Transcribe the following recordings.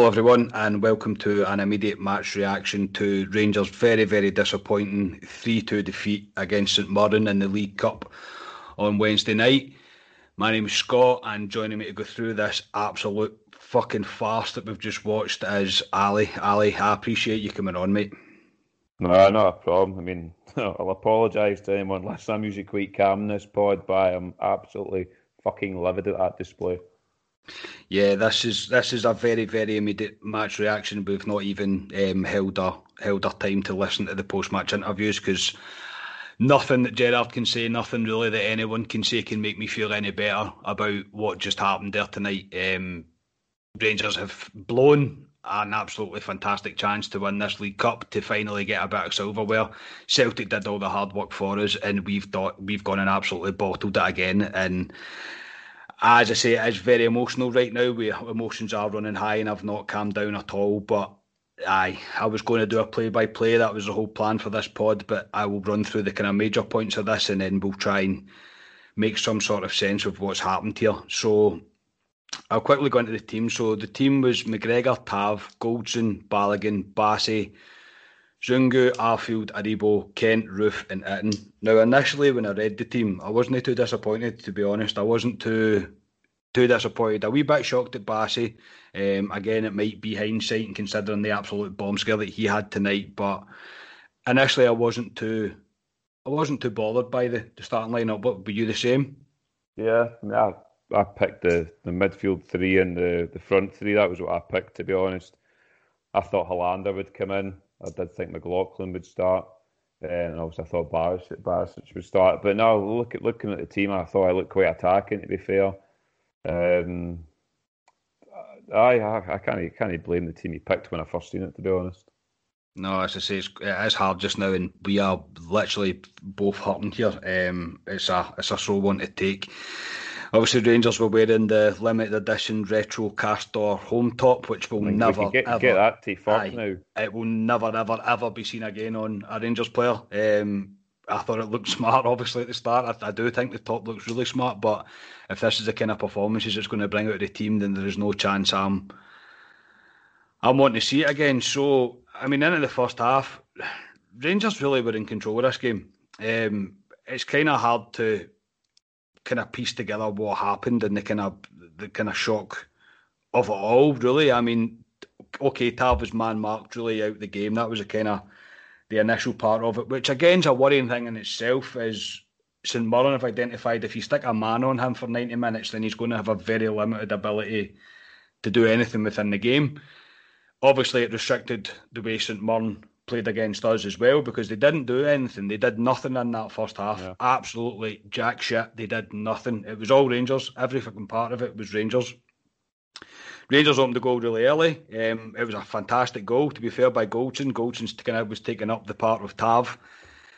Hello everyone and welcome to an immediate match reaction to Rangers' very, very disappointing 3-2 defeat against St Mirren in the League Cup on Wednesday night. My name is Scott and joining me to go through this absolute fucking farce that we've just watched is Ali. Ali, I appreciate you coming on, mate. No, not a problem. I mean, I'll apologise to anyone. Last time usually quite calm in this pod, but I'm absolutely fucking livid at that display. Yeah, this is this is a very very immediate match reaction. We've not even um, held our held our time to listen to the post match interviews because nothing that Gerrard can say, nothing really that anyone can say can make me feel any better about what just happened there tonight. Um, Rangers have blown an absolutely fantastic chance to win this League Cup to finally get a bit of silverware. Celtic did all the hard work for us, and we've thought we've gone and absolutely bottled it again. And as I say, it is very emotional right now. We emotions are running high, and I've not calmed down at all. But I, I was going to do a play-by-play. That was the whole plan for this pod. But I will run through the kind of major points of this, and then we'll try and make some sort of sense of what's happened here. So I'll quickly go into the team. So the team was McGregor, Tav, Goldson, Balogun, Bassey. Zungu, Arfield, Aribo, Kent, Roofe, and Itten. Now, initially, when I read the team, I wasn't too disappointed, to be honest. I wasn't too too disappointed. A wee bit shocked at Bassey. Um, again, it might be hindsight and considering the absolute bomb scare that he had tonight, but initially, I wasn't too. I wasn't too bothered by the, the starting lineup. But were you the same? Yeah, I, I, I picked the, the midfield three and the, the front three. That was what I picked, to be honest. I thought Helander would come in. I did think McLaughlin would start, and also I thought Barisic, Barisic would start. But now, look at looking at the team, I thought I looked quite attacking. To be fair, um, I I, can't can't blame the team he picked when I first seen it. To be honest. No, as I say, it's, it is hard just now, and we are literally both hurting here. Um, it's a it's a slow one to take. Obviously, Rangers were wearing the limited edition retro Castore home top, which will never get, ever get that to fuck aye, now. It will never ever ever be seen again on a Rangers player. Um, I thought it looked smart, obviously at the start. I, I, do think the top looks really smart, but if this is the kind of performances it's going to bring out of the team, then there is no chance I'm I'm wanting to see it again. So, I mean, into the first half, Rangers really were in control of this game. Um, it's kind of hard to kind of piece together what happened and the kind of the kind of shock of it all. Really, I mean, okay, Tav man marked really out the game. That was a kind of the initial part of it, which again is a worrying thing in itself. Is St Mirren have identified if you stick a man on him for ninety minutes, then he's going to have a very limited ability to do anything within the game. Obviously, it restricted the way St Mirren played against us as well because they didn't do anything. They did nothing in that first half. Yeah. Absolutely jack shit. They did nothing. It was all Rangers. Every fucking part of it was Rangers. Rangers opened the goal really early. Um, it was a fantastic goal, to be fair, by Goldson. Goldson kind of was taking up the part of Tav.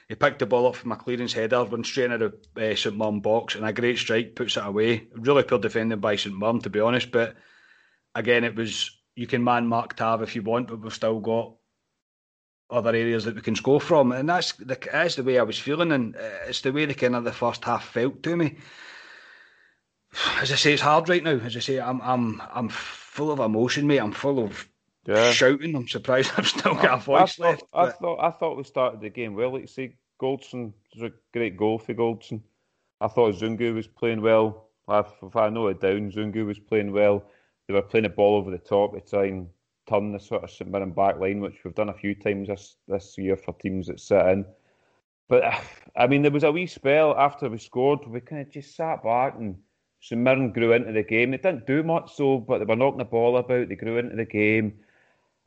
He picked the ball up from a clearance header, went straight into the uh, St Mirren box, and a great strike puts it away. Really poor defending by St Mirren, to be honest. But again, it was you can man mark Tav if you want, but we've still got other areas that we can score from, and that's the that's the way I was feeling, and uh, it's the way the kind of the first half felt to me. As I say, it's hard right now. As I say, I'm I'm I'm full of emotion, mate. I'm full of Yeah. shouting. I'm surprised I've still got a I voice thought, left. I but- thought I thought we started the game well. Like you say, Goldson was a great goal for Goldson. I thought Zungu was playing well. If, if I know it down, Zungu was playing well. They were playing a ball over the top to try and turn the sort of St Mirren back line, which we've done a few times this this year for teams that sit in. But I mean, there was a wee spell after we scored. We kind of just sat back and St Mirren grew into the game. They didn't do much so, but they were knocking the ball about. They grew into the game.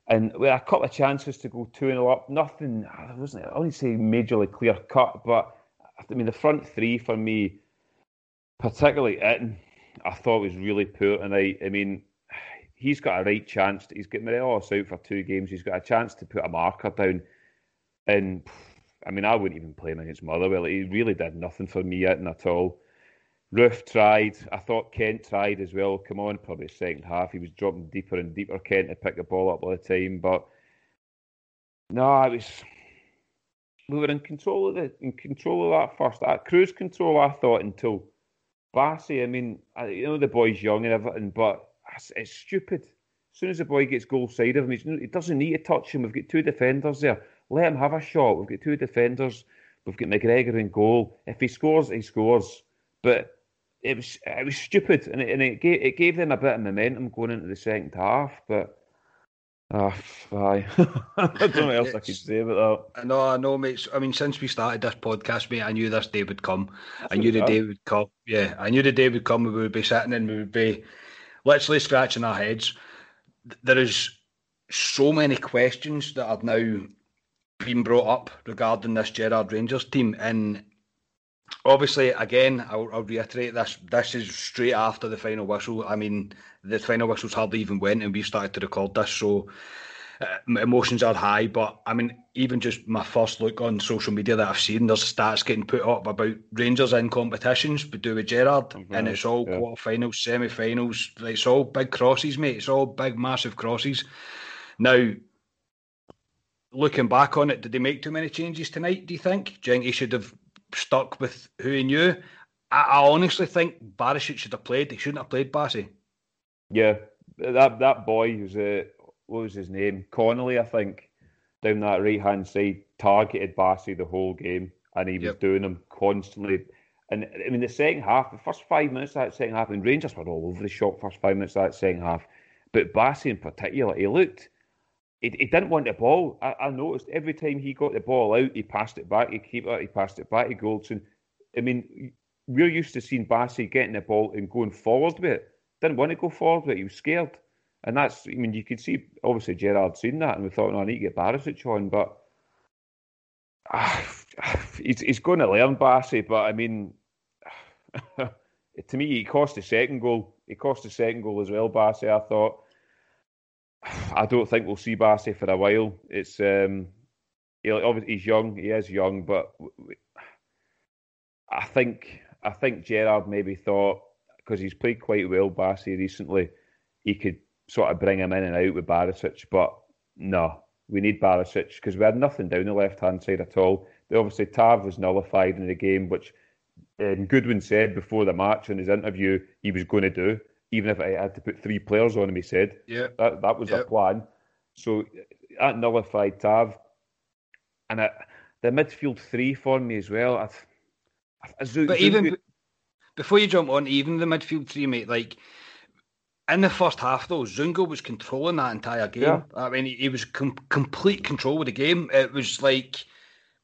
And we had a couple of chances to go 2 0 up. Nothing, ah, I wasn't, I wouldn't say majorly clear cut, but I mean, the front three for me, particularly Itten, I thought was really poor tonight. I mean, he's got a right chance. To, he's getting Morelos out for two games. He's got a chance to put a marker down. And I mean, I wouldn't even play him against Motherwell. He really did nothing for me Itten at all. Roofe tried. I thought Kent tried as well. Come on, probably second half. He was dropping deeper and deeper. Kent to pick the ball up all the time, but no, it was. We were in control of the in control of that first. That cruise control, I thought until Bassey. I mean, I, you know the boy's young and everything, but it's, stupid. As soon as the boy gets goal side of him, he's, he doesn't need to touch him. We've got two defenders there. Let him have a shot. We've got two defenders. We've got McGregor in goal. If he scores, he scores. But it was it was stupid, and it, and it gave it gave them a bit of momentum going into the second half. But ah, aye, I don't know what else I could say about that. I know, I know, mate. I mean, since we started this podcast, mate, I knew this day would come. I knew the day would come. Yeah, I knew the day would come. We would be sitting and we would be literally scratching our heads. There is so many questions that have now been brought up regarding this Gerrard Rangers team, and obviously, again, I'll, I'll reiterate this: this is straight after the final whistle. I mean, the final whistles hardly even went, and we started to record this, so uh, emotions are high. But I mean, even just my first look on social media that I've seen, there's stats getting put up about Rangers in competitions, but do with Gerrard, and it's all yeah. quarterfinals, semi-finals. It's all big crosses, mate. It's all big, massive crosses. Now, looking back on it, did they make too many changes tonight? Do you think? Do you think he should have stuck with who he knew? I, I honestly think Barisic should have played. He shouldn't have played Bassey. Yeah, that that boy who's uh, what was his name? Connolly, I think, down that right hand side, targeted Bassey the whole game, and he was doing him constantly. And I mean, the second half, the first five minutes of that second half, and Rangers were all over the shop first five minutes of that second half. But Bassey in particular, he looked. He, he didn't want the ball. I, I noticed every time he got the ball out, he passed it back to keeper, he passed it back to Goldson. I mean, we're used to seeing Bassey getting the ball and going forward with it. Didn't want to go forward with it. He was scared. And that's, I mean, you could see, obviously, Gerrard seen that and we thought, no, I need to get Barisic on. But ah, he's, he's going to learn Bassey. But I mean, to me, he cost the second goal. He cost the second goal as well, Bassey, I thought. I don't think we'll see Bassey for a while. It's um, he, obviously he's young. He is young, but w- w- I think I think Gerrard maybe thought because he's played quite well Bassey recently, he could sort of bring him in and out with Barisic. But no, we need Barisic because we had nothing down the left hand side at all. They obviously Tav was nullified in the game, which um, Goodwin said before the match in his interview he was going to do, even if I had to put three players on him. He said Yeah. that that was the plan. So that nullified Tav, and I, the midfield three for me as well. I, I, Zu- But even before you jump on, even the midfield three, mate, like in the first half, though, Zungu was controlling that entire game. Yeah. I mean, he, he was com- complete control of the game. It was like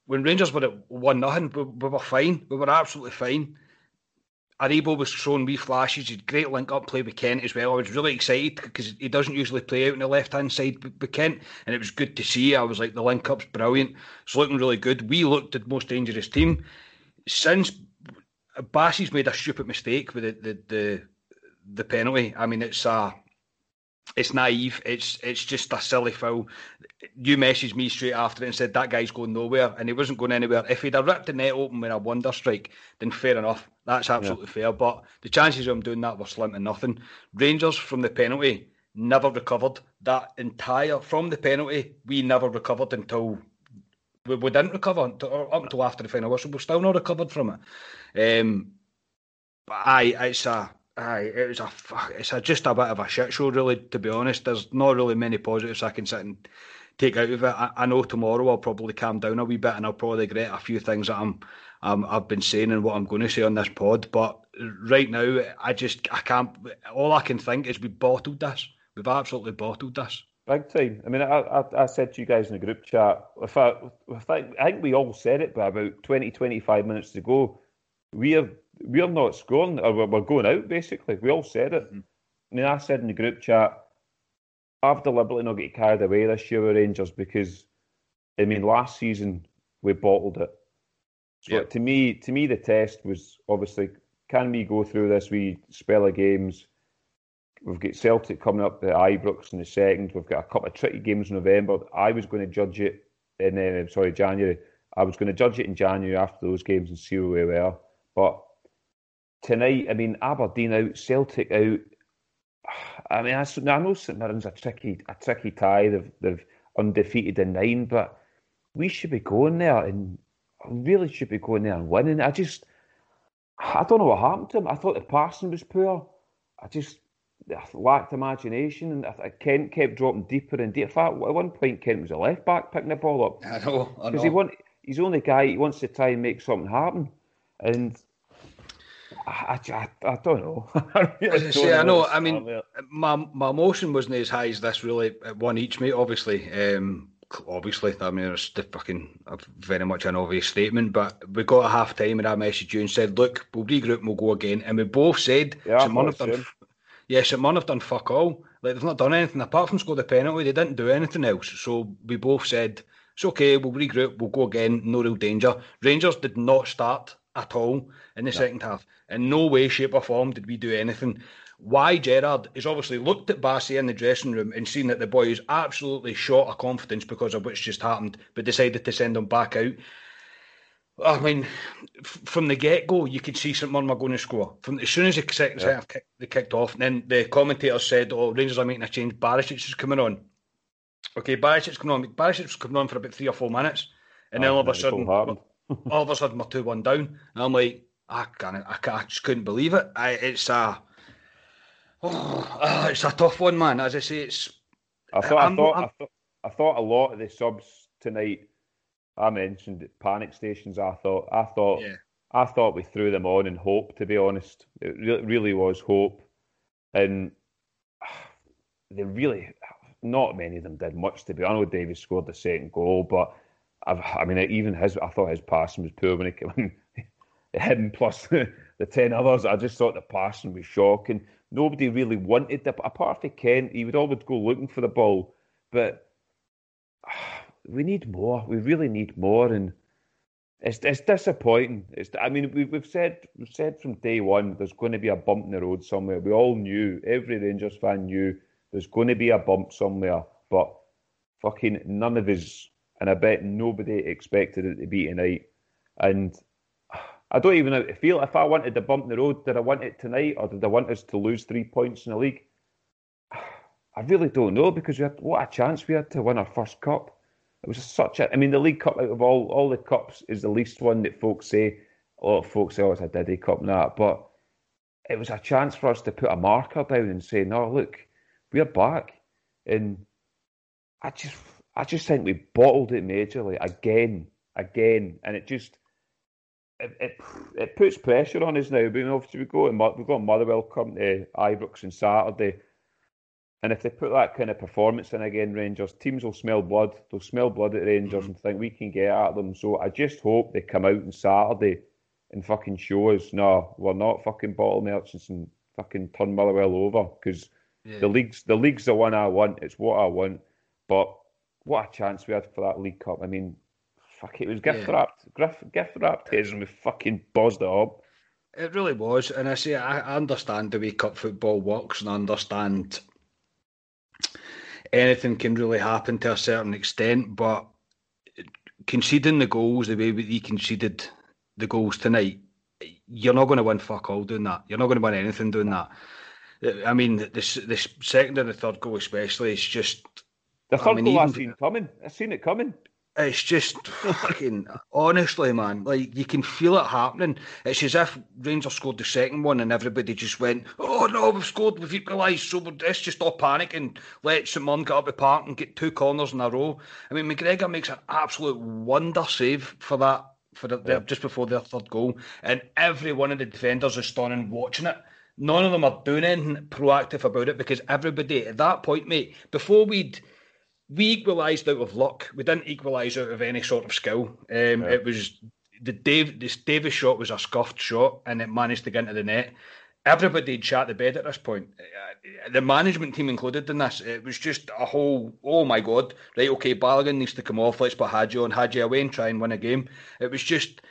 when Rangers were at one nothing, we, we were fine. We were absolutely fine. Aribo was showing wee flashes. He great link up play with Kent as well. I was really excited because he doesn't usually play out on the left hand side with Kent, and it was good to see. I was like, the link up's brilliant. It's looking really good. We looked the most dangerous team since Bassey's made a stupid mistake with the the the, the penalty. I mean, it's a it's naive. It's it's just a silly foul. You messaged me straight after it and said that guy's going nowhere, and he wasn't going anywhere. If he'd have ripped the net open with a wonder strike, then fair enough. That's absolutely yeah. fair. But the chances of him doing that were slim to nothing. Rangers from the penalty never recovered. That entire from the penalty, we never recovered until we, we didn't recover until, up until after the final whistle. We're still not recovered from it. Um, but aye, it's a aye, it was a it's a, just a bit of a shit show, really. To be honest, there's not really many positives I can sit and take out of it. I, I know tomorrow I'll probably calm down a wee bit and I'll probably regret a few things that I'm, I'm I've been saying and what I'm going to say on this pod. But right now, I just I can't. All I can think is we bottled this. We've absolutely bottled this. Big time. I mean, I, I, I, said to you guys in the group chat, if I, if I, I think we all said it, but about 20, 25 minutes to go, we're we're not scoring, or we're going out. Basically, we all said it. Mm-hmm. I mean, I said in the group chat, I've deliberately not get carried away this year with Rangers because, I mean, last season we bottled it. So yep. to me, to me, the test was obviously can we go through this wee spell of games We've got Celtic coming up the Ibrox in the second. We've got a couple of tricky games in November. I was going to judge it in uh, sorry January. I was going to judge it in January after those games and see where we were. But tonight, I mean Aberdeen out, Celtic out. I mean, I, I know St Mirren's a tricky, a tricky tie. They've, they've undefeated in nine, but we should be going there and really should be going there and winning. I just, I don't know what happened to him. I thought the passing was poor. I just, lacked imagination, and I, Kent kept dropping deeper and deeper. At one point, Kent was a left back picking the ball up. I know, because he want, he's the only guy he wants to try and make something happen, and I, I, I don't know. I, really say, I know. I mean, my my emotion wasn't as high as this. Really, at one each, mate. Obviously, um, obviously, I mean, it's the fucking very much an obvious statement. But we got a half time, and I messaged you and said, "Look, we'll regroup, and we'll go again." And we both said, yeah, Yes, St Mirren have done fuck all. Like they've not done anything apart from score the penalty. They didn't do anything else. So we both said it's okay. We'll regroup. We'll go again. No real danger. Rangers did not start at all in the no. second half. In no way, shape, or form did we do anything. Why Gerrard has obviously looked at Bassey in the dressing room and seen that the boy is absolutely short of confidence because of what's just happened, but decided to send him back out. I mean, from the get go, you could see St Mirren going to score. From as soon as the second yeah. half kicked, they kicked off, and then the commentator said, "Oh, Rangers are making a change. Barisic is coming on." Okay, Barisic's coming on. Barisic was coming on for about three or four minutes, and then all of a sudden, all of a sudden, we're two one down, and I'm like, I can't, I, can't, I just couldn't believe it. I, it's a, oh, it's a tough one, man. As I say, it's. I thought, I thought, I thought, I thought a lot of the subs tonight I mentioned panic stations. I thought, I thought, yeah. I thought we threw them on in hope. To be honest, it really, really was hope, and ah, they really, not many of them did much. To be honest, Davis scored the second goal, but I've, I mean, even his, I thought his passing was poor when he came in. Him plus the, the ten others, I just thought the passing was shocking. Nobody really wanted the apart from Kent. He would always go looking for the ball, but we need more. We really need more, and it's it's disappointing. It's I mean we, we've said we've said from day one there's going to be a bump in the road somewhere. We all knew. Every Rangers fan knew there's going to be a bump somewhere, but fucking none of us, and I bet nobody expected it to be tonight. And I don't even feel. If I wanted to bump the road, did I want it tonight, or did I want us to lose three points in the league? I really don't know because we had what a chance we had to win our first cup. It was such a. I mean, the League Cup out of all all the cups is the least one that folks say. A lot of folks say, "Oh, it's a Diddy Cup," and that, but it was a chance for us to put a marker down and say, "No, look, we're back." And I just, I just think we bottled it majorly again, again, and it just. It, it, it puts pressure on us now. But obviously we go and we've got Motherwell come to Ibrox on Saturday and if they put that kind of performance in again, Rangers, teams will smell blood. They'll smell blood at Rangers mm-hmm. and think we can get at them. So I just hope they come out on Saturday and fucking show us, no, we're not fucking bottle merchants and fucking turn Motherwell over because Yeah. the league's the league's the one I want. It's what I want. But what a chance we had for that League Cup. I mean, fuck it, was gift Yeah. wrapped, gift, gift wrapped and we fucking buzzed it up. It really was, and I say I, understand the way cup football works, and I understand anything can really happen to a certain extent. But conceding the goals the way he conceded the goals tonight, you're not going to win fuck all doing that. You're not going to win anything doing that. I mean, the the second and the third goal especially is just. The I third mean, goal I even- seen coming. I seen it coming. It's just fucking honestly, man. Like you can feel it happening. It's as if Rangers scored the second one and everybody just went, "Oh no, we've scored, we've equalised, so we're- let's just stop panicking. Let St Mirren get up the park and get two corners in a row." I mean, McGregor makes an absolute wonder save for that for the, the- just before their third goal, and every one of the defenders is standing watching it. None of them are doing anything proactive about it because everybody at that point, mate, before we'd we equalised out of luck. We didn't equalise out of any sort of skill. Um, It was the Dave this Davis shot was a scuffed shot, and it managed to get into the net. Everybody had shot the bed at this point. Uh, The management team included in this. It was just a whole. Oh my god! Right, okay. Balogun needs to come off. Let's put Hagi on. Hagi away and try and win a game. It was just.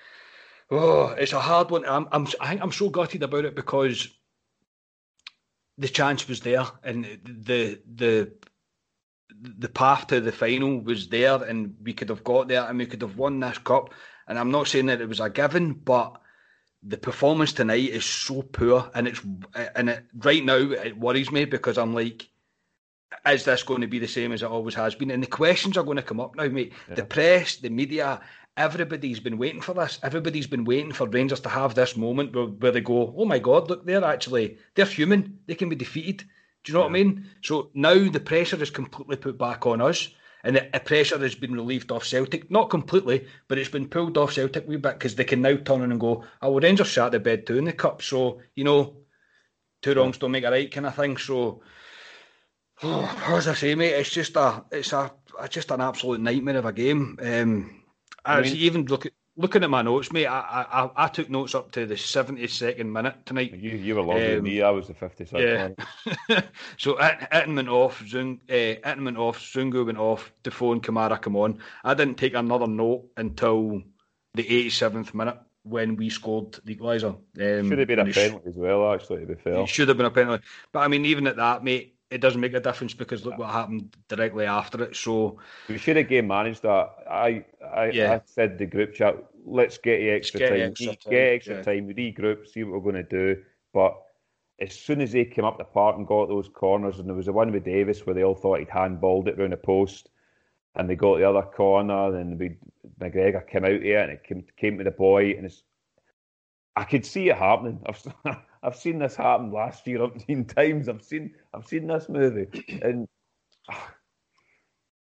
Oh, it's a hard one. I'm. I'm. I think I'm so gutted about it because the chance was there, and the the the path to the final was there, and we could have got there, and we could have won this cup. And I'm not saying that it was a given, but the performance tonight is so poor, and it's and it, right now it worries me because I'm like, is this going to be the same as it always has been? And the questions are going to come up now, mate. The press, the media, everybody's been waiting for this. Everybody's been waiting for Rangers to have this moment where, where they go, oh my god, look, they're actually they're human. They can be defeated. Do you know what I mean? So now the pressure is completely put back on us, and the, pressure has been relieved off Celtic. Not completely, but it's been pulled off Celtic a wee bit because they can now turn in and go, I oh, well, Rangers shot the bed too in the cup. So, you know, two wrongs don't make a right kind of thing. So, as I say, mate, it's just a, it's a, a just an absolute nightmare of a game. Um, I, mean- even look, looking at my notes, mate. I, I, I- I took notes up to the seventy second minute tonight. You you were longer than Um, me. I was the fifty six. Yeah. so It- Itten went off, Zung, uh, Itten went off, Zungu went off, Defoe and Kamara come on. I didn't take another note until the 87th minute when we scored the equaliser. Um, Should have been a it sh- penalty as well, actually, to be fair. It should have been a penalty. But I mean, even at that, mate, it doesn't make a difference because look what happened directly after it. So, We should have game managed that. I I, Yeah. I said the group chat, let's get the extra get time. extra time, Get extra yeah. time, regroup, see what we're going to do. But as soon as they came up the park and got those corners, and there was the one with Davis where they all thought he'd handballed it round the post, and they got the other corner, and we, McGregor came out here and it came, came to the boy, and it's I could see it happening. I've I've seen this happen last year umpteen times. I've seen I've seen this movie, and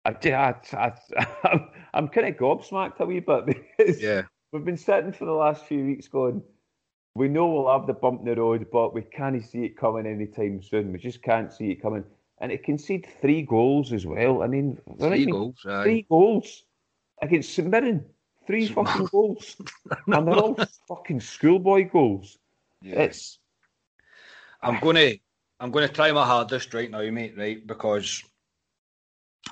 I, I, I, I'm, I'm kind of gobsmacked a wee bit because yeah. we've been sitting for the last few weeks going. We know we'll have the bump in the road, but we can't see it coming anytime soon. We just can't see it coming, and it conceded three goals as well. I mean, Three goals, aye. three goals against St Mirren. Three fucking goals, and they're all fucking schoolboy goals. It's I'm gonna I'm gonna try my hardest right now, mate. Right, because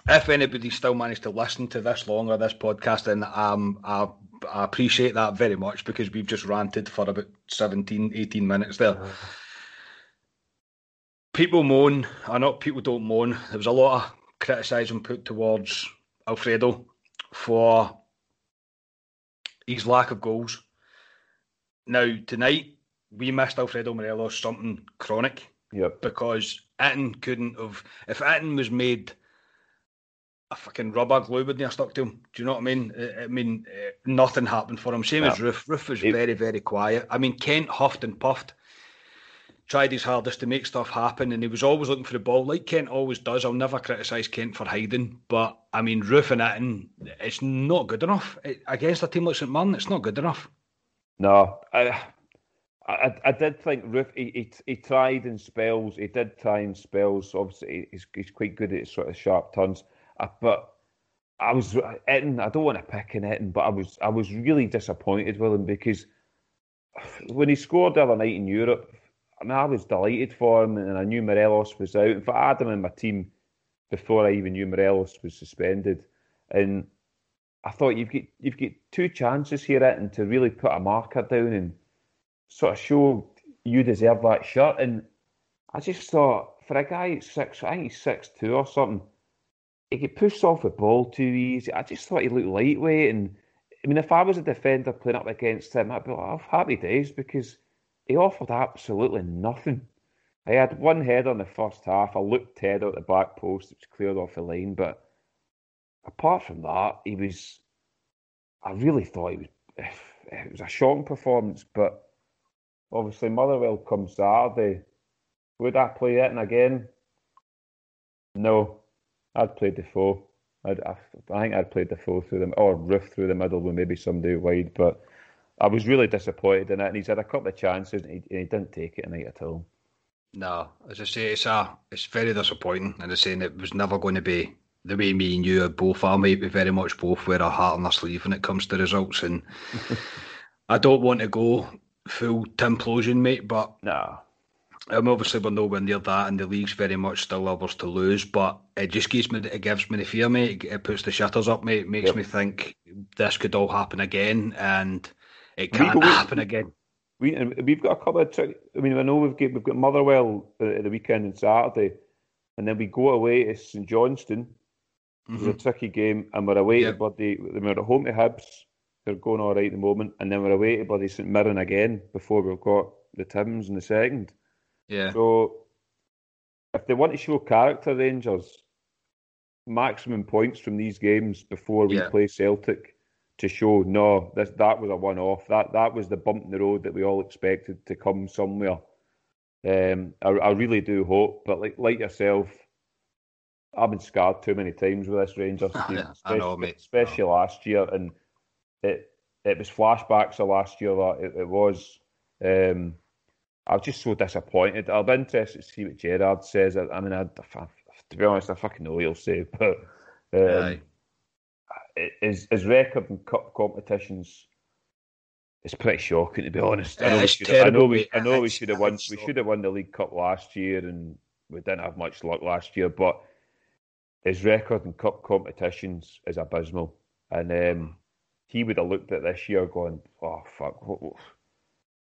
if anybody still managed to listen to this long or this podcast, then um, I I appreciate that very much because we've just ranted for about 17, 18 minutes there. People moan, I know people don't moan. There was a lot of criticism put towards Alfredo for his lack of goals. Now tonight we missed Alfredo Morelos something chronic yep. because Itten couldn't have. If Itten was made a fucking rubber glue, wouldn't have stuck to him. Do you know what I mean? I I mean, eh, nothing happened for him. Same as Roofe. Roofe was very, very quiet. I mean, Kent huffed and puffed, tried his hardest to make stuff happen, and he was always looking for the ball, like Kent always does. I'll never criticise Kent for hiding, but I mean, Roofe and Itten, it's not good enough It- against a team like St Mirren. It's not good enough. No, I, I, I did think Roofe. He, he, he tried in spells. He did try in spells. Obviously, he's, he's quite good at sort of sharp turns. Uh, but I was Itten. I don't want to pick on Itten, but I was I was really disappointed with him because when he scored the other night in Europe, I mean, I was delighted for him, and I knew Morelos was out. In fact, I had him in my team before I even knew Morelos was suspended, and I thought you've got you've got two chances here, and to really put a marker down and sort of show you deserve that shirt. And I just thought for a guy at six, I think he's six two or something, he get pushed off the ball too easy. I just thought he looked lightweight, and I mean, if I was a defender playing up against him, I'd be like, oh, happy days because he offered absolutely nothing. I had one head on the first half. I looked head out the back post, which cleared off the line, but apart from that, he was. I really thought he was. It was a shocking performance, but obviously Motherwell comes Saturday. Would I play it and again? No, I'd play Defoe. I'd, I, I think I'd play Defoe through them or Roofe through the middle with maybe somebody wide. But I was really disappointed in it, and he's had a couple of chances and he, and he didn't take it tonight at all. No, as I say, it's a, it's very disappointing, and I'm saying it was never going to be the way me and you are both are, mate. We very much both wear our heart on our sleeve when it comes to results, and I don't want to go full implosion, mate. But no, I'm obviously we're nowhere near that, and the league's very much still ours to lose. But it just gives me, it gives me the fear, mate. It puts the shutters up, mate. It makes yep. me think this could all happen again, and it can't happen again. We we've got a couple of. Trick, I mean, I know we've got we've got Motherwell at the weekend and Saturday, and then we go away to St Johnstone. Mm-hmm. It's a tricky game, and we're away yep. to bloody. We're at home to Hibs. They're going all right at the moment, and then we're away to bloody St Mirren again before we've got the Tims in the second. Yeah. So if they want to show character, Rangers, maximum points from these games before we yeah. play Celtic to show no, this that was a one off. That that was the bump in the road that we all expected to come somewhere. Um, I, I really do hope, but like like yourself, I've been scarred too many times with this Rangers team, especially, know, mate. especially last year, and it it was flashbacks of last year that it, it was. Um, I was just so disappointed. I'll be interested to see what Gerrard says. I, I mean, I, I, to be honest, I fucking know what he'll say, but um, his, his record in cup competitions is pretty shocking, to be honest. I know, we should, I know we, I know we should have won. We should have won the League Cup last year, and we didn't have much luck last year. But his record in cup competitions is abysmal, and um, he would have looked at this year going, "Oh fuck, what, what,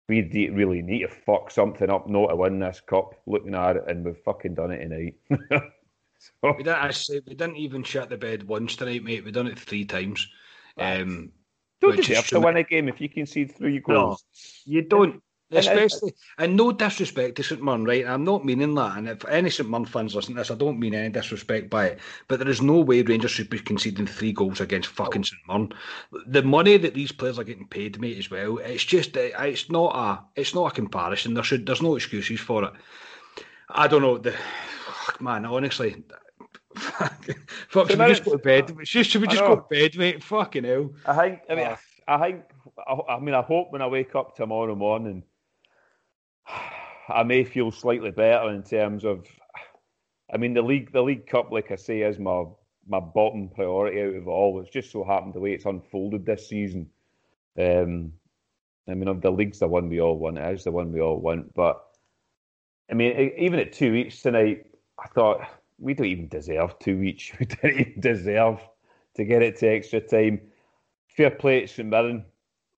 we really need to fuck something up not to win this cup. Looking at it, and we've fucking done it tonight. so. We didn't. I say we didn't even shut the bed once tonight, mate. We've done it three times. Um, don't deserve to win a game if you concede three goals. No, you don't. Especially, and, no disrespect to St Mirren, right? I'm not meaning that. And if any St Mirren fans listen to this, I don't mean any disrespect by it. But there is no way Rangers should be conceding three goals against fucking St Mirren. The money that these players are getting paid, mate, as well. It's just, it's not a, it's not a comparison. There should, there's no excuses for it. I don't know. The man, honestly, fuck, should we just go to bed? Should we just go to bed, mate? Fucking hell. I think. I mean, I think. I mean, I hope when I wake up tomorrow morning I may feel slightly better in terms of. I mean, the league, the League Cup, like I say, is my my bottom priority out of all. It's just so happened the way it's unfolded this season. Um, I mean, of the league's the one we all want. It is the one we all want. But I mean, even at two each tonight, I thought we don't even deserve two each. We didn't even deserve to get it to extra time. Fair play to St Mirren.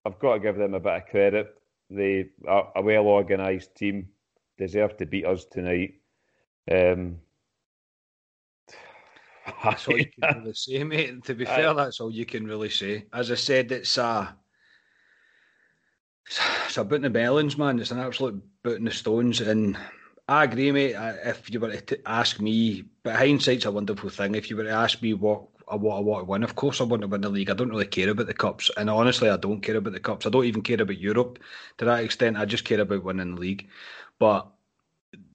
I've got to give them a bit of credit. They are a well organised team, deserve to beat us tonight. Um, that's all you can really say, mate. To be I, fair, that's all you can really say. As I said, it's a it's a boot in the melons, man. It's an absolute boot in the stones, and I agree, mate. If you were to ask me, but hindsight's a wonderful thing. If you were to ask me what I what I want to win. Of course, I want to win the league. I don't really care about the cups, and honestly, I don't care about the cups. I don't even care about Europe to that extent. I just care about winning the league. But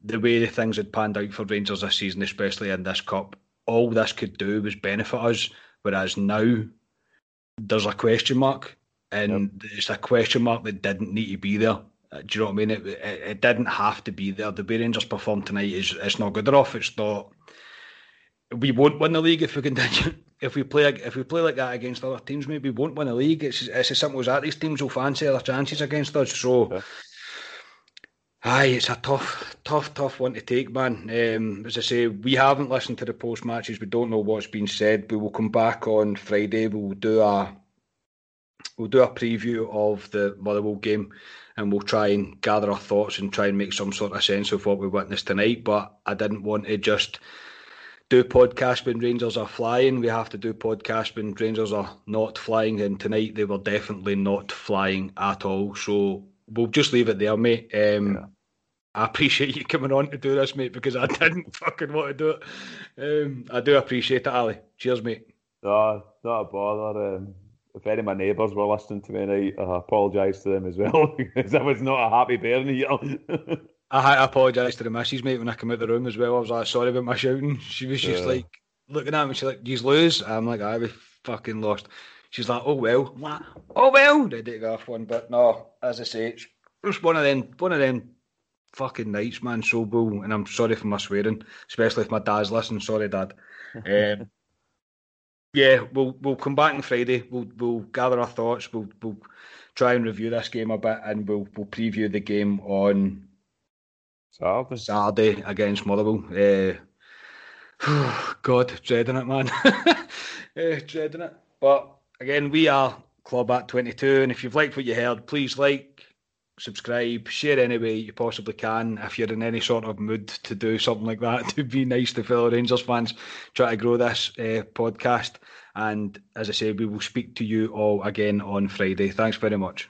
the way the things had panned out for Rangers this season, especially in this cup, all this could do was benefit us. Whereas now, there's a question mark, and yep. it's a question mark that didn't need to be there. Uh, do you know what I mean? It, it, it, didn't have to be there. The way Rangers performed tonight is it's not good enough. It's not we won't win the league if we continue if we play if we play like that against other teams, maybe we won't win the league. It's it's as simple as that. These teams will fancy other chances against us. So, yeah. aye, it's a tough, tough, tough one to take, man. Um, as I say, we haven't listened to the post matches. We don't know what's been said. We will come back on Friday. We will do a we'll do a preview of the Motherwell game and we'll try and gather our thoughts and try and make some sort of sense of what we witnessed tonight. But I didn't want to just do podcast when Rangers are flying. We have to do podcast when Rangers are not flying. And tonight they were definitely not flying at all. So we'll just leave it there, mate. Um, yeah. I appreciate you coming on to do this, mate, because I didn't fucking want to do it. Um, I do appreciate it, Ali. Cheers, mate. No, not a bother. Um, if any of my neighbours were listening to me tonight, I apologise to them as well because I was not a happy bear in the I apologise to the missus, mate, when I come out the room as well. I was like, sorry about my shouting. She was just yeah. like looking at me. She's like, "You lose." I'm like, "I we fucking lost." She's like, "Oh well, oh well." They did go off one, but no, as I say, it's just one of them, one of them fucking nights, man. So bull, and I'm sorry for my swearing, especially if my dad's listening. Sorry, dad. um, yeah, we'll we'll come back on Friday. We'll we'll gather our thoughts. We'll we'll try and review this game a bit, and we'll we'll preview the game on Saturday. Saturday against Motherwell. Uh, God, dreading it, man. uh, dreading it. But again, we are Club at 22, and if you've liked what you heard, please like, subscribe, share any way you possibly can. If you're in any sort of mood to do something like that, to be nice to fellow Rangers fans, try to grow this uh, podcast. And as I say, we will speak to you all again on Friday. Thanks very much.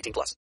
18 plus.